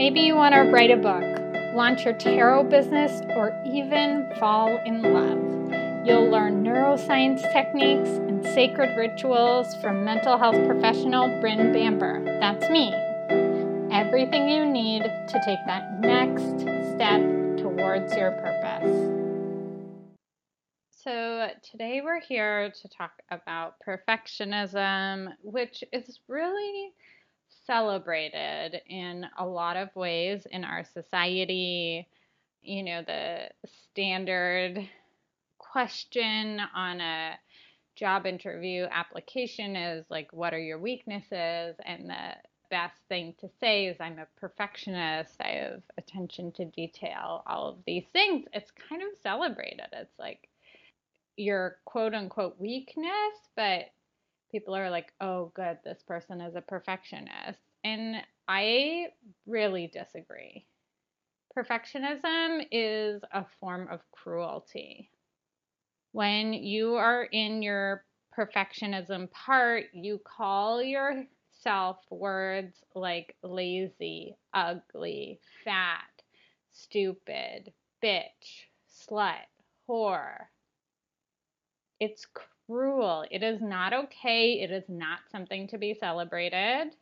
Maybe you want to write a book, launch your tarot business, or even fall in love. You'll learn neuroscience techniques and sacred rituals from mental health professional Bryn Bamber. That's me. Everything you need to take that next step towards your purpose. So, today we're here to talk about perfectionism, which is really celebrated in a lot of ways in our society. You know, the standard question on a job interview application is like, What are your weaknesses? And the best thing to say is, I'm a perfectionist. I have attention to detail, all of these things. It's kind of celebrated. It's like your quote unquote weakness, but people are like, oh, good, this person is a perfectionist. And I really disagree. Perfectionism is a form of cruelty. When you are in your perfectionism part, you call yourself words like lazy, ugly, fat, stupid, bitch, slut, whore. It's cruel. It is not okay. It is not something to be celebrated.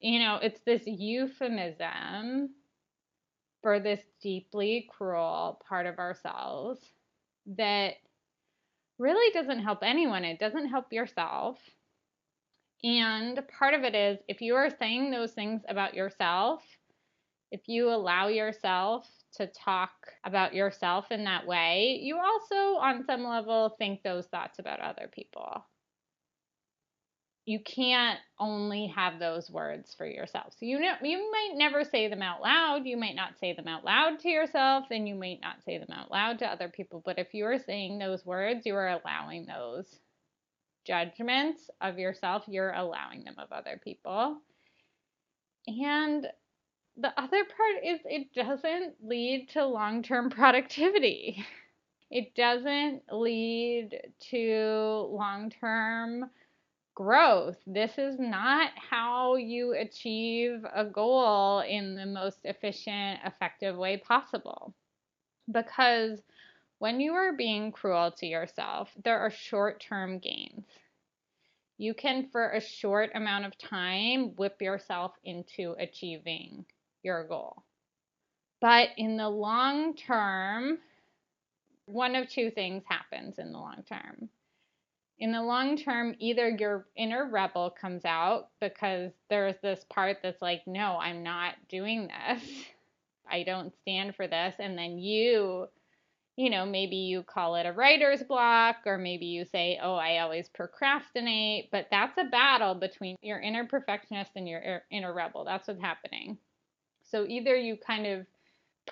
You know, it's this euphemism for this deeply cruel part of ourselves that really doesn't help anyone. It doesn't help yourself. And part of it is if you are saying those things about yourself, if you allow yourself to talk about yourself in that way, you also, on some level, think those thoughts about other people. You can't only have those words for yourself. So you know you might never say them out loud. You might not say them out loud to yourself, and you might not say them out loud to other people. But if you are saying those words, you are allowing those judgments of yourself. You're allowing them of other people. And the other part is it doesn't lead to long term productivity. It doesn't lead to long term growth. This is not how you achieve a goal in the most efficient, effective way possible. Because when you are being cruel to yourself, there are short term gains. You can, for a short amount of time, whip yourself into achieving your goal. But in the long term, one of two things happens in the long term. In the long term, either your inner rebel comes out because there's this part that's like, no, I'm not doing this. I don't stand for this. And then you, you know, maybe you call it a writer's block, or maybe you say, oh, I always procrastinate. But that's a battle between your inner perfectionist and your inner rebel. That's what's happening. So either you kind of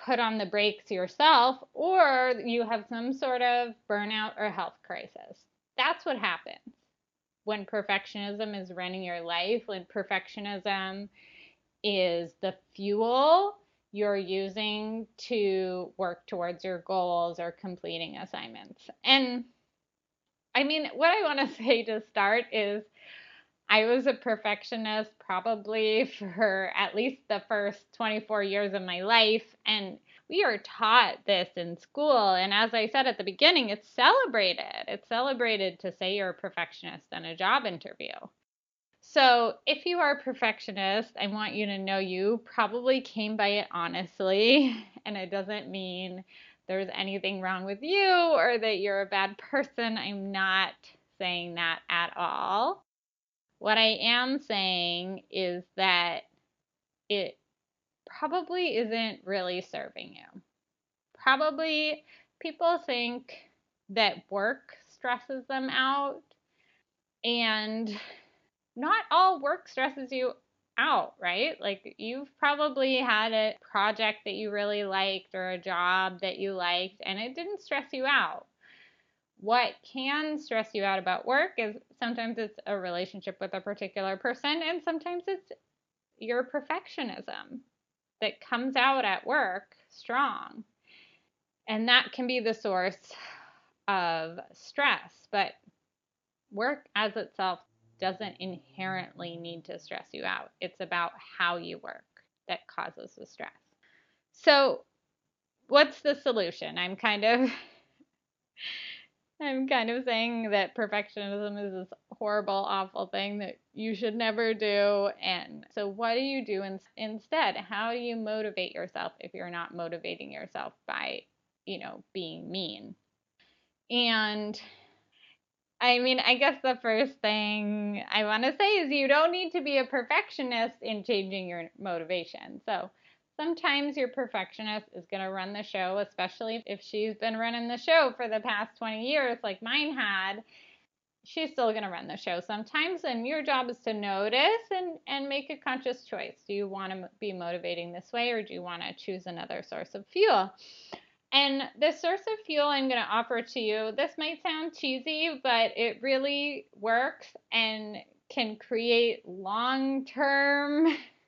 put on the brakes yourself or you have some sort of burnout or health crisis. That's what happens when perfectionism is running your life, when perfectionism is the fuel you're using to work towards your goals or completing assignments. And I mean, what I want to say to start is I was a perfectionist probably for at least the first 24 years of my life. And we are taught this in school. And as I said at the beginning, it's celebrated. It's celebrated to say you're a perfectionist in a job interview. So, if you are a perfectionist, I want you to know you probably came by it honestly. And it doesn't mean there's anything wrong with you or that you're a bad person. I'm not saying that at all. What I am saying is that it probably isn't really serving you. Probably people think that work stresses them out, and not all work stresses you out, right? Like you've probably had a project that you really liked or a job that you liked and it didn't stress you out what can stress you out about work is sometimes it's a relationship with a particular person, and sometimes it's your perfectionism that comes out at work strong. And that can be the source of stress. But work as itself doesn't inherently need to stress you out, it's about how you work. that causes the stress. So, what's the solution? I'm kind of I'm kind of saying that perfectionism is this horrible, awful thing that you should never do. And so, what do you do in, instead? How do you motivate yourself if you're not motivating yourself by, you know, being mean? And I mean, I guess the first thing I want to say is you don't need to be a perfectionist in changing your motivation. So, sometimes your perfectionist is going to run the show, especially if she's been running the show for the past 20 years, like mine had. She's still going to run the show sometimes, and your job is to notice and, and make a conscious choice. Do you want to be motivating this way, or do you want to choose another source of fuel? And the source of fuel I'm going to offer to you, this might sound cheesy, but it really works and can create long term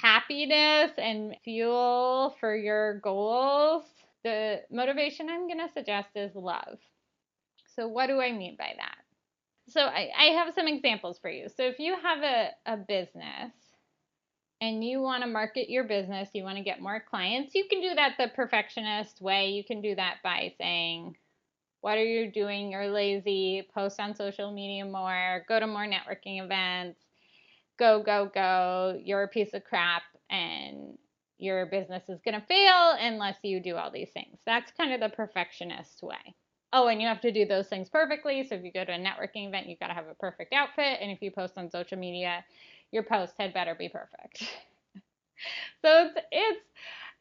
happiness and fuel for your goals, the motivation I'm going to suggest is love. So, what do I mean by that? So, I, I have some examples for you. So, if you have a, a business and you want to market your business, you want to get more clients, you can do that the perfectionist way. You can do that by saying, what are you doing? You're lazy. Post on social media more. Go to more networking events go, go, go, you're a piece of crap and your business is going to fail unless you do all these things. That's kind of the perfectionist way. Oh, and you have to do those things perfectly. So if you go to a networking event, you've got to have a perfect outfit. And if you post on social media, your post had better be perfect. so it's it's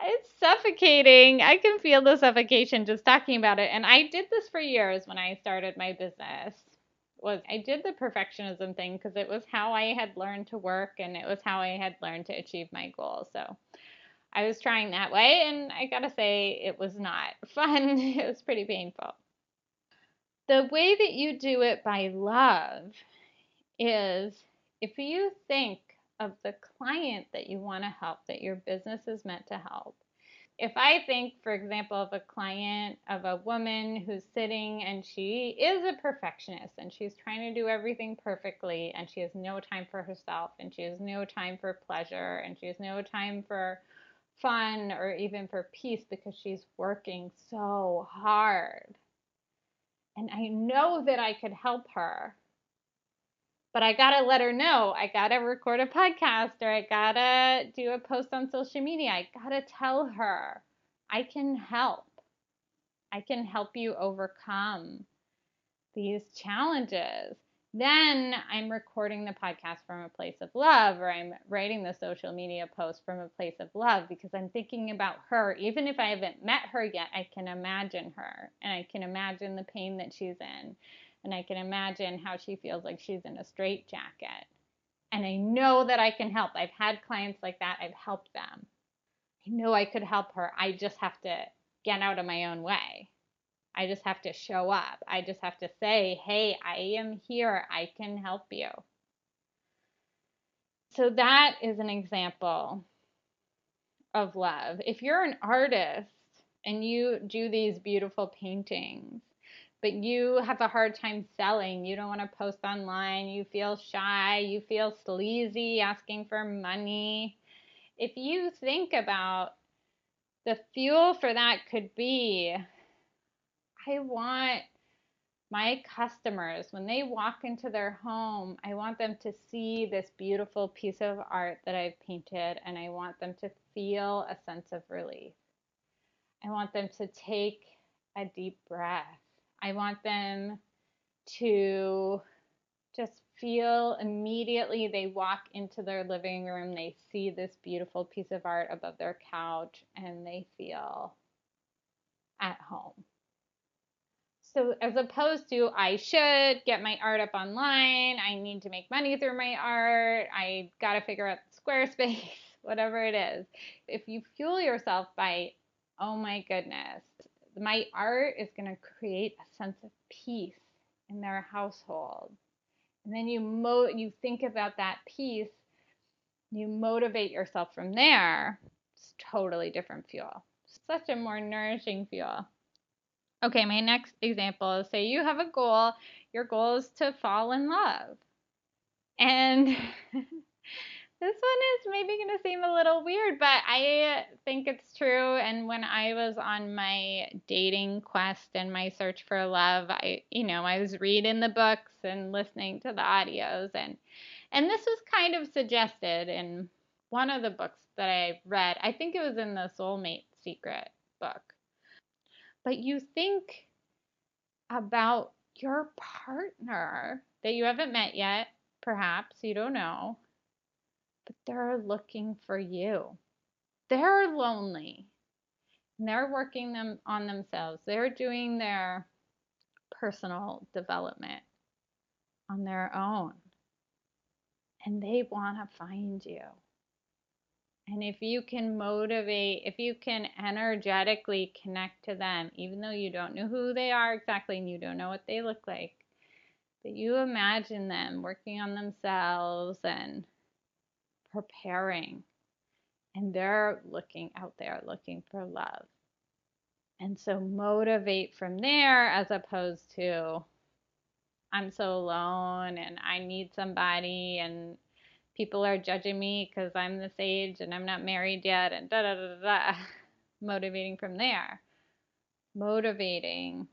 it's suffocating. I can feel the suffocation just talking about it. And I did this for years when I started my business was I did the perfectionism thing because it was how I had learned to work and it was how I had learned to achieve my goals. So I was trying that way and I gotta say it was not fun. it was pretty painful. The way that you do it by love is if you think of the client that you want to help, that your business is meant to help, if I think, for example, of a client of a woman who's sitting and she is a perfectionist and she's trying to do everything perfectly and she has no time for herself and she has no time for pleasure and she has no time for fun or even for peace because she's working so hard. And I know that I could help her but I gotta let her know. I gotta record a podcast or I gotta do a post on social media. I gotta tell her I can help. I can help you overcome these challenges. Then I'm recording the podcast from a place of love, or I'm writing the social media post from a place of love because I'm thinking about her. Even if I haven't met her yet, I can imagine her and I can imagine the pain that she's in and I can imagine how she feels like she's in a straitjacket. And I know that I can help. I've had clients like that, I've helped them. I know I could help her. I just have to get out of my own way. I just have to show up. I just have to say, hey, I am here. I can help you. So that is an example of love. If you're an artist and you do these beautiful paintings, but you have a hard time selling. You don't want to post online. You feel shy. You feel sleazy asking for money. If you think about the fuel for that, could be I want my customers, when they walk into their home, I want them to see this beautiful piece of art that I've painted and I want them to feel a sense of relief. I want them to take a deep breath I want them to just feel immediately they walk into their living room, they see this beautiful piece of art above their couch, and they feel at home. So, as opposed to, I should get my art up online, I need to make money through my art, I got to figure out Squarespace, whatever it is. If you fuel yourself by, oh my goodness, my art is going to create a sense of peace in their household. And then you mo- you think about that peace, you motivate yourself from there. It's totally different fuel. Such a more nourishing fuel. Okay, my next example is say you have a goal. Your goal is to fall in love. And This one is maybe going to seem a little weird, but I think it's true. And when I was on my dating quest and my search for love, I, you know, I was reading the books and listening to the audios, and and this was kind of suggested in one of the books that I read. I think it was in the Soulmate Secret book. But you think about your partner that you haven't met yet, perhaps you don't know but they're looking for you. They're lonely. And they're working them on themselves. They're doing their personal development on their own. And they want to find you. And if you can motivate, if you can energetically connect to them, even though you don't know who they are exactly and you don't know what they look like, but you imagine them working on themselves and preparing and they're looking out there looking for love. And so motivate from there as opposed to I'm so alone and I need somebody and people are judging me because I'm this age and I'm not married yet and da da da da. Motivating from there. Motivating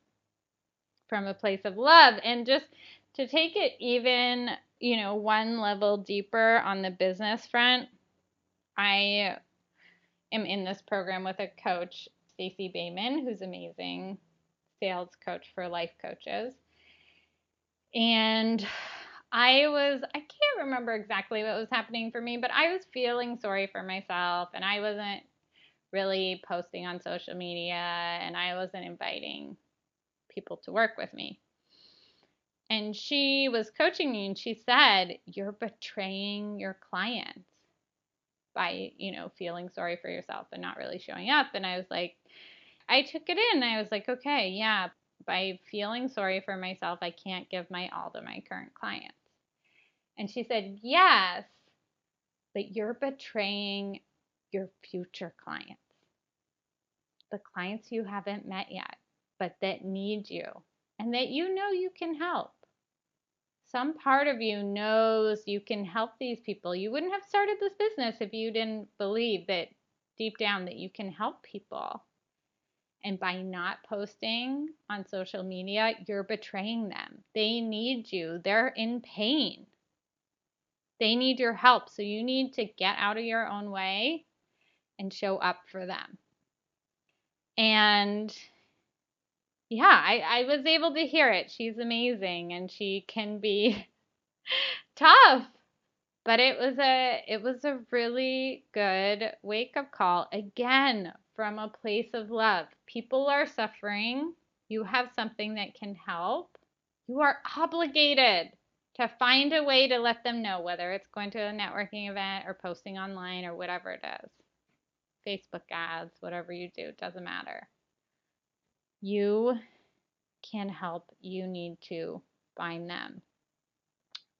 from a place of love and just to take it even you know, one level deeper on the business front, I am in this program with a coach, Stacey Boehman, who's amazing sales coach for life coaches. And I was, I can't remember exactly what was happening for me, but I was feeling sorry for myself and I wasn't really posting on social media and I wasn't inviting people to work with me and she was coaching me and she said you're betraying your clients by you know feeling sorry for yourself and not really showing up. And i was like i took it in i was like okay yeah by feeling sorry for myself i can't give my all to my current clients. And she said yes but you're betraying your future clients the clients you haven't met yet but that need you and that you know you can help some part of you knows you can help these people. You wouldn't have started this business if you didn't believe that deep down that you can help people. And by not posting on social media, you're betraying them. They need you, they're in pain. They need your help. So you need to get out of your own way and show up for them. And yeah, I, I was able to hear it. She's amazing and she can be tough. But it was a it was a really good wake up call again from a place of love. People are suffering. You have something that can help. You are obligated to find a way to let them know whether it's going to a networking event or posting online or whatever it is. Facebook ads, whatever you do, doesn't matter you can help, you need to find them.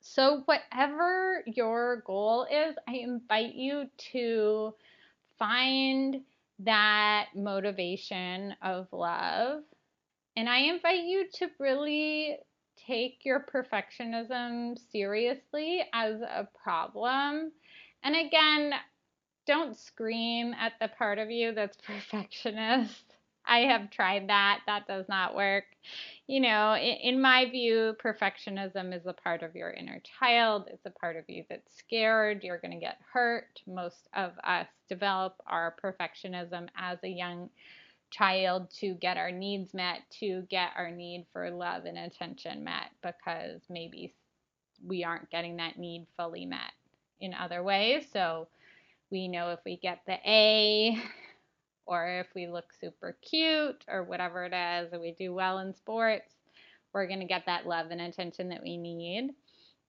So, whatever your goal is, I invite you to find that motivation of love. And I invite you to really take your perfectionism seriously as a problem. And again, don't scream at the part of you that's perfectionist. I have tried that. That does not work. You know, in, in, my view, perfectionism is a part of your inner child. It's a part of you that's scared. You're going to get hurt. Most of us develop our perfectionism as a young child to get our needs met, to get our need for love and attention met, because maybe we aren't getting that need fully met in other ways. So we know if we get the A, or if we look super cute or whatever it is, and we do well in sports, we're going to get that love and attention that we need.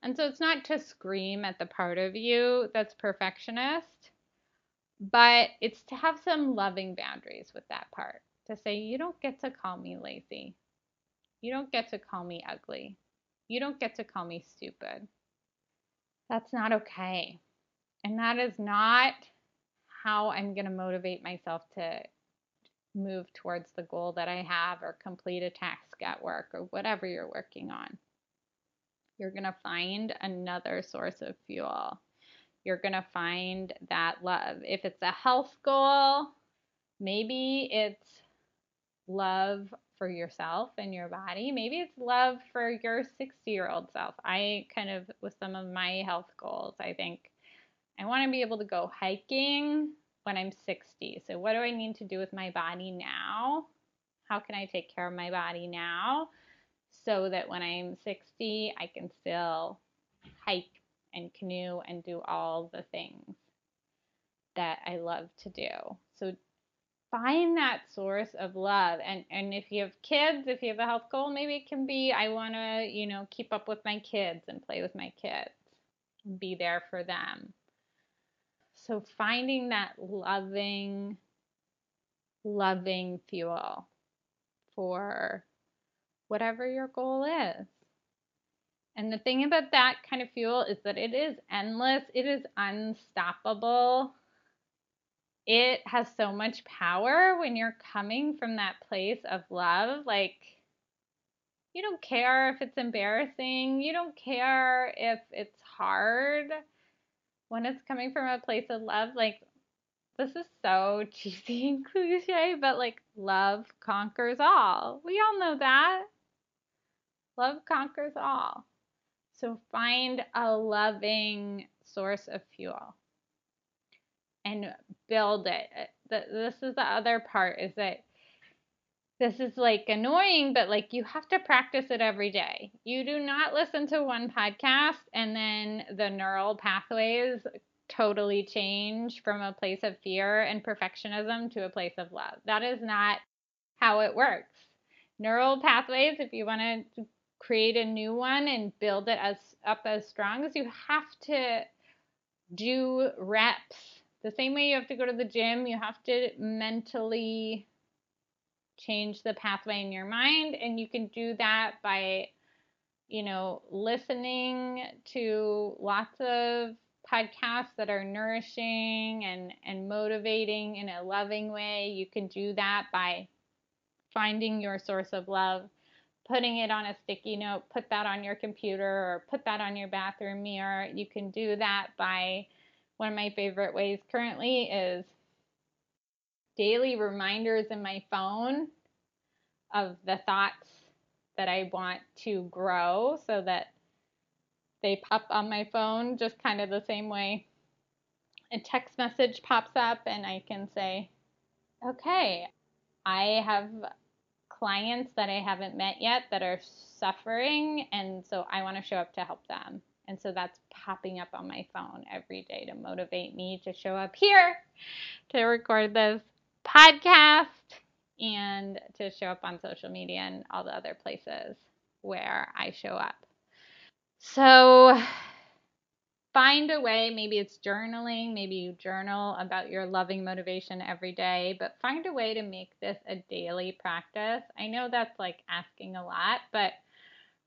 And so it's not to scream at the part of you that's perfectionist, but it's to have some loving boundaries with that part. To say, you don't get to call me lazy. You don't get to call me ugly. You don't get to call me stupid. That's not okay. And that is not how I'm going to motivate myself to move towards the goal that I have or complete a task at work or whatever you're working on. You're going to find another source of fuel. you're going to find that love. If it's a health goal, maybe it's love for yourself and your body. Maybe it's love for your 60 year old self. I kind of, with some of my health goals, I think I want to be able to go hiking when I'm 60. So, what do I need to do with my body now? How can I take care of my body now so that when I'm 60, I can still hike and canoe and do all the things that I love to do? So, find that source of love and and if you have kids if you have a health goal maybe it can be i want to you know keep up with my kids and play with my kids be there for them so finding that loving loving fuel for whatever your goal is and the thing about that kind of fuel is that it is endless it is unstoppable it has so much power when you're coming from that place of love. Like, you don't care if it's embarrassing, you don't care if it's hard. When it's coming from a place of love, like, this is so cheesy and cliche, but like, love conquers all. We all know that. Love conquers all. So find a loving source of fuel and build it. This is the other part is that this is like annoying, but like you have to practice it every day. You do not listen to one podcast and then the neural pathways totally change from a place of fear and perfectionism to a place of love. That is not how it works. Neural pathways, if you want to create a new one and build it as up as strong as you have to do reps the same way you have to go to the gym, you have to mentally change the pathway in your mind. And you can do that by, you know, listening to lots of podcasts that are nourishing and, and motivating in a loving way. You can do that by finding your source of love, putting it on a sticky note, put that on your computer, or put that on your bathroom mirror. You can do that by one of my favorite ways currently is daily reminders in my phone of the thoughts that I want to grow so that they pop on my phone just kind of the same way a text message pops up and I can say, okay, I have clients that I haven't met yet that are suffering, and so I want to show up to help them. And so that's popping up on my phone every day to motivate me to show up here to record this podcast and to show up on social media and all the other places where I show up. So find a way, maybe it's journaling, maybe you journal about your loving motivation every day, but find a way to make this a daily practice. I know that's like asking a lot, but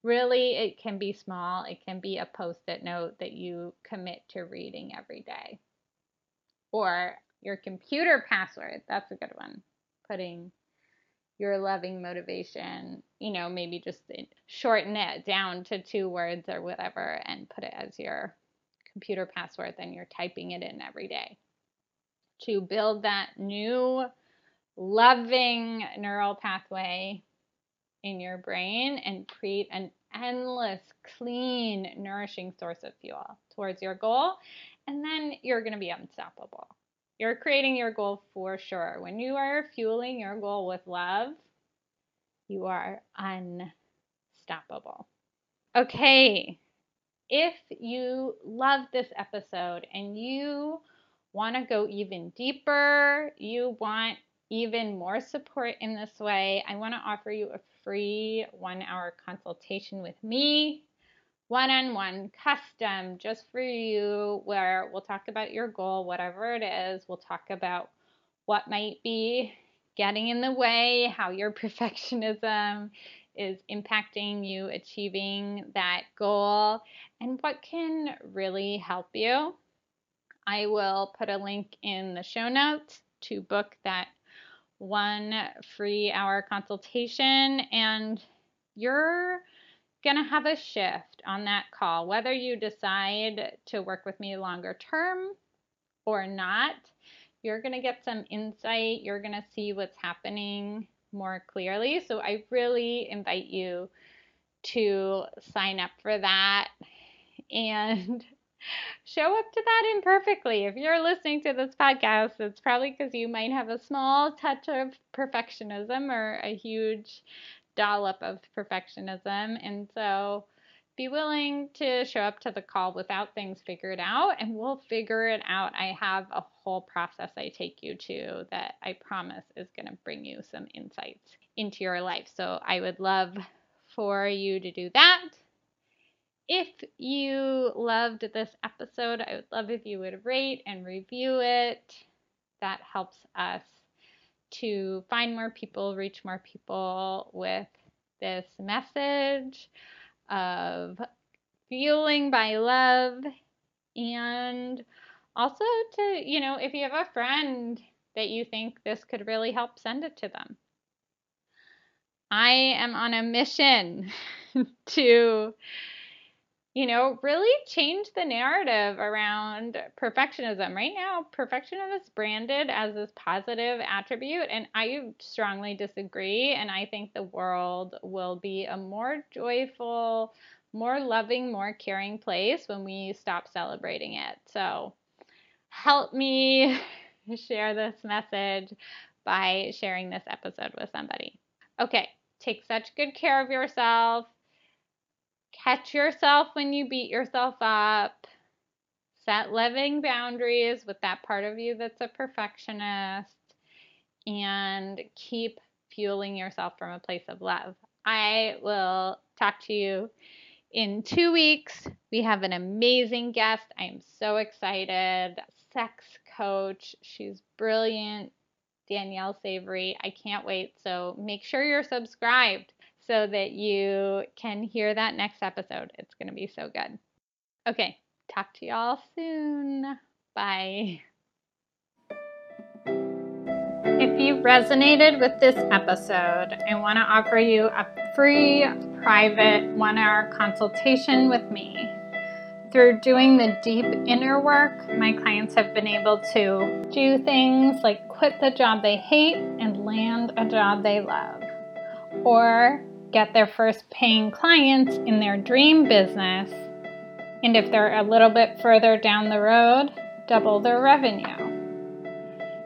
really it can be small it can be a post-it note that you commit to reading every day or your computer password that's a good one putting your loving motivation you know maybe just shorten it down to two words or whatever and put it as your computer password then you're typing it in every day to build that new loving neural pathway in your brain and create an endless, clean, nourishing source of fuel towards your goal. And then you're going to be unstoppable. You're creating your goal for sure. When you are fueling your goal with love, you are unstoppable. Okay, if you love this episode and you want to go even deeper, you want even more support in this way, I want to offer you a free one hour consultation with me, one on one, custom, just for you, where we'll talk about your goal, whatever it is. We'll talk about what might be getting in the way, how your perfectionism is impacting you achieving that goal, and what can really help you. I will put a link in the show notes to book that one free hour consultation and your going to have a shift on that call, whether you decide to work with me longer term or not. You're going to get some insight. You're going to see what's happening more clearly. So I really invite you to sign up for that and show up to that imperfectly. If you're listening to this podcast, it's probably because you might have a small touch of perfectionism or a huge dollop of perfectionism. And so be willing to show up to the call without things figured out, and we'll figure it out. I have a whole process I take you to that I promise is going to bring you some insights into your life. So I would love for you to do that. If you loved this episode, I would love if you would rate and review it. That helps us to find more people, reach more people with this message of fueling by love and also to, you know, if you have a friend that you think this could really help, send it to them. I am on a mission to you know, really change the narrative around perfectionism. Right now, perfectionism is branded as this positive attribute, and I strongly disagree. And I think the world will be a more joyful, more loving, more caring place when we stop celebrating it. So, help me share this message by sharing this episode with somebody. Okay, take such good care of yourself catch yourself when you beat yourself up. Set living boundaries with that part of you that's a perfectionist. And keep fueling yourself from a place of love. I will talk to you in two weeks. We have an amazing guest. I am so excited. Sex coach. She's brilliant. Danielle Savory. I can't wait. So make sure you're subscribed so that you can hear that next episode. It's going to be so good. Okay, talk to y'all soon. Bye. If you resonated with this episode, I want to offer you a free private one hour consultation with me. Through doing the deep inner work, my clients have been able to do things like quit the job they hate and land a job they love, or get their first paying clients in their dream business, and if they're a little bit further down the road, double their revenue.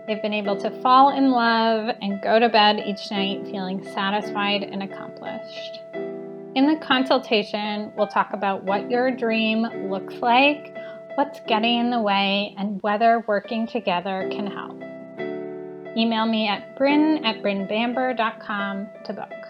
They've been able to fall in love and go to bed each night feeling satisfied and accomplished. In the consultation, we'll talk about what your dream looks like, what's getting in the way, and whether working together can help. Email me at bryn at brynbamber.com to book.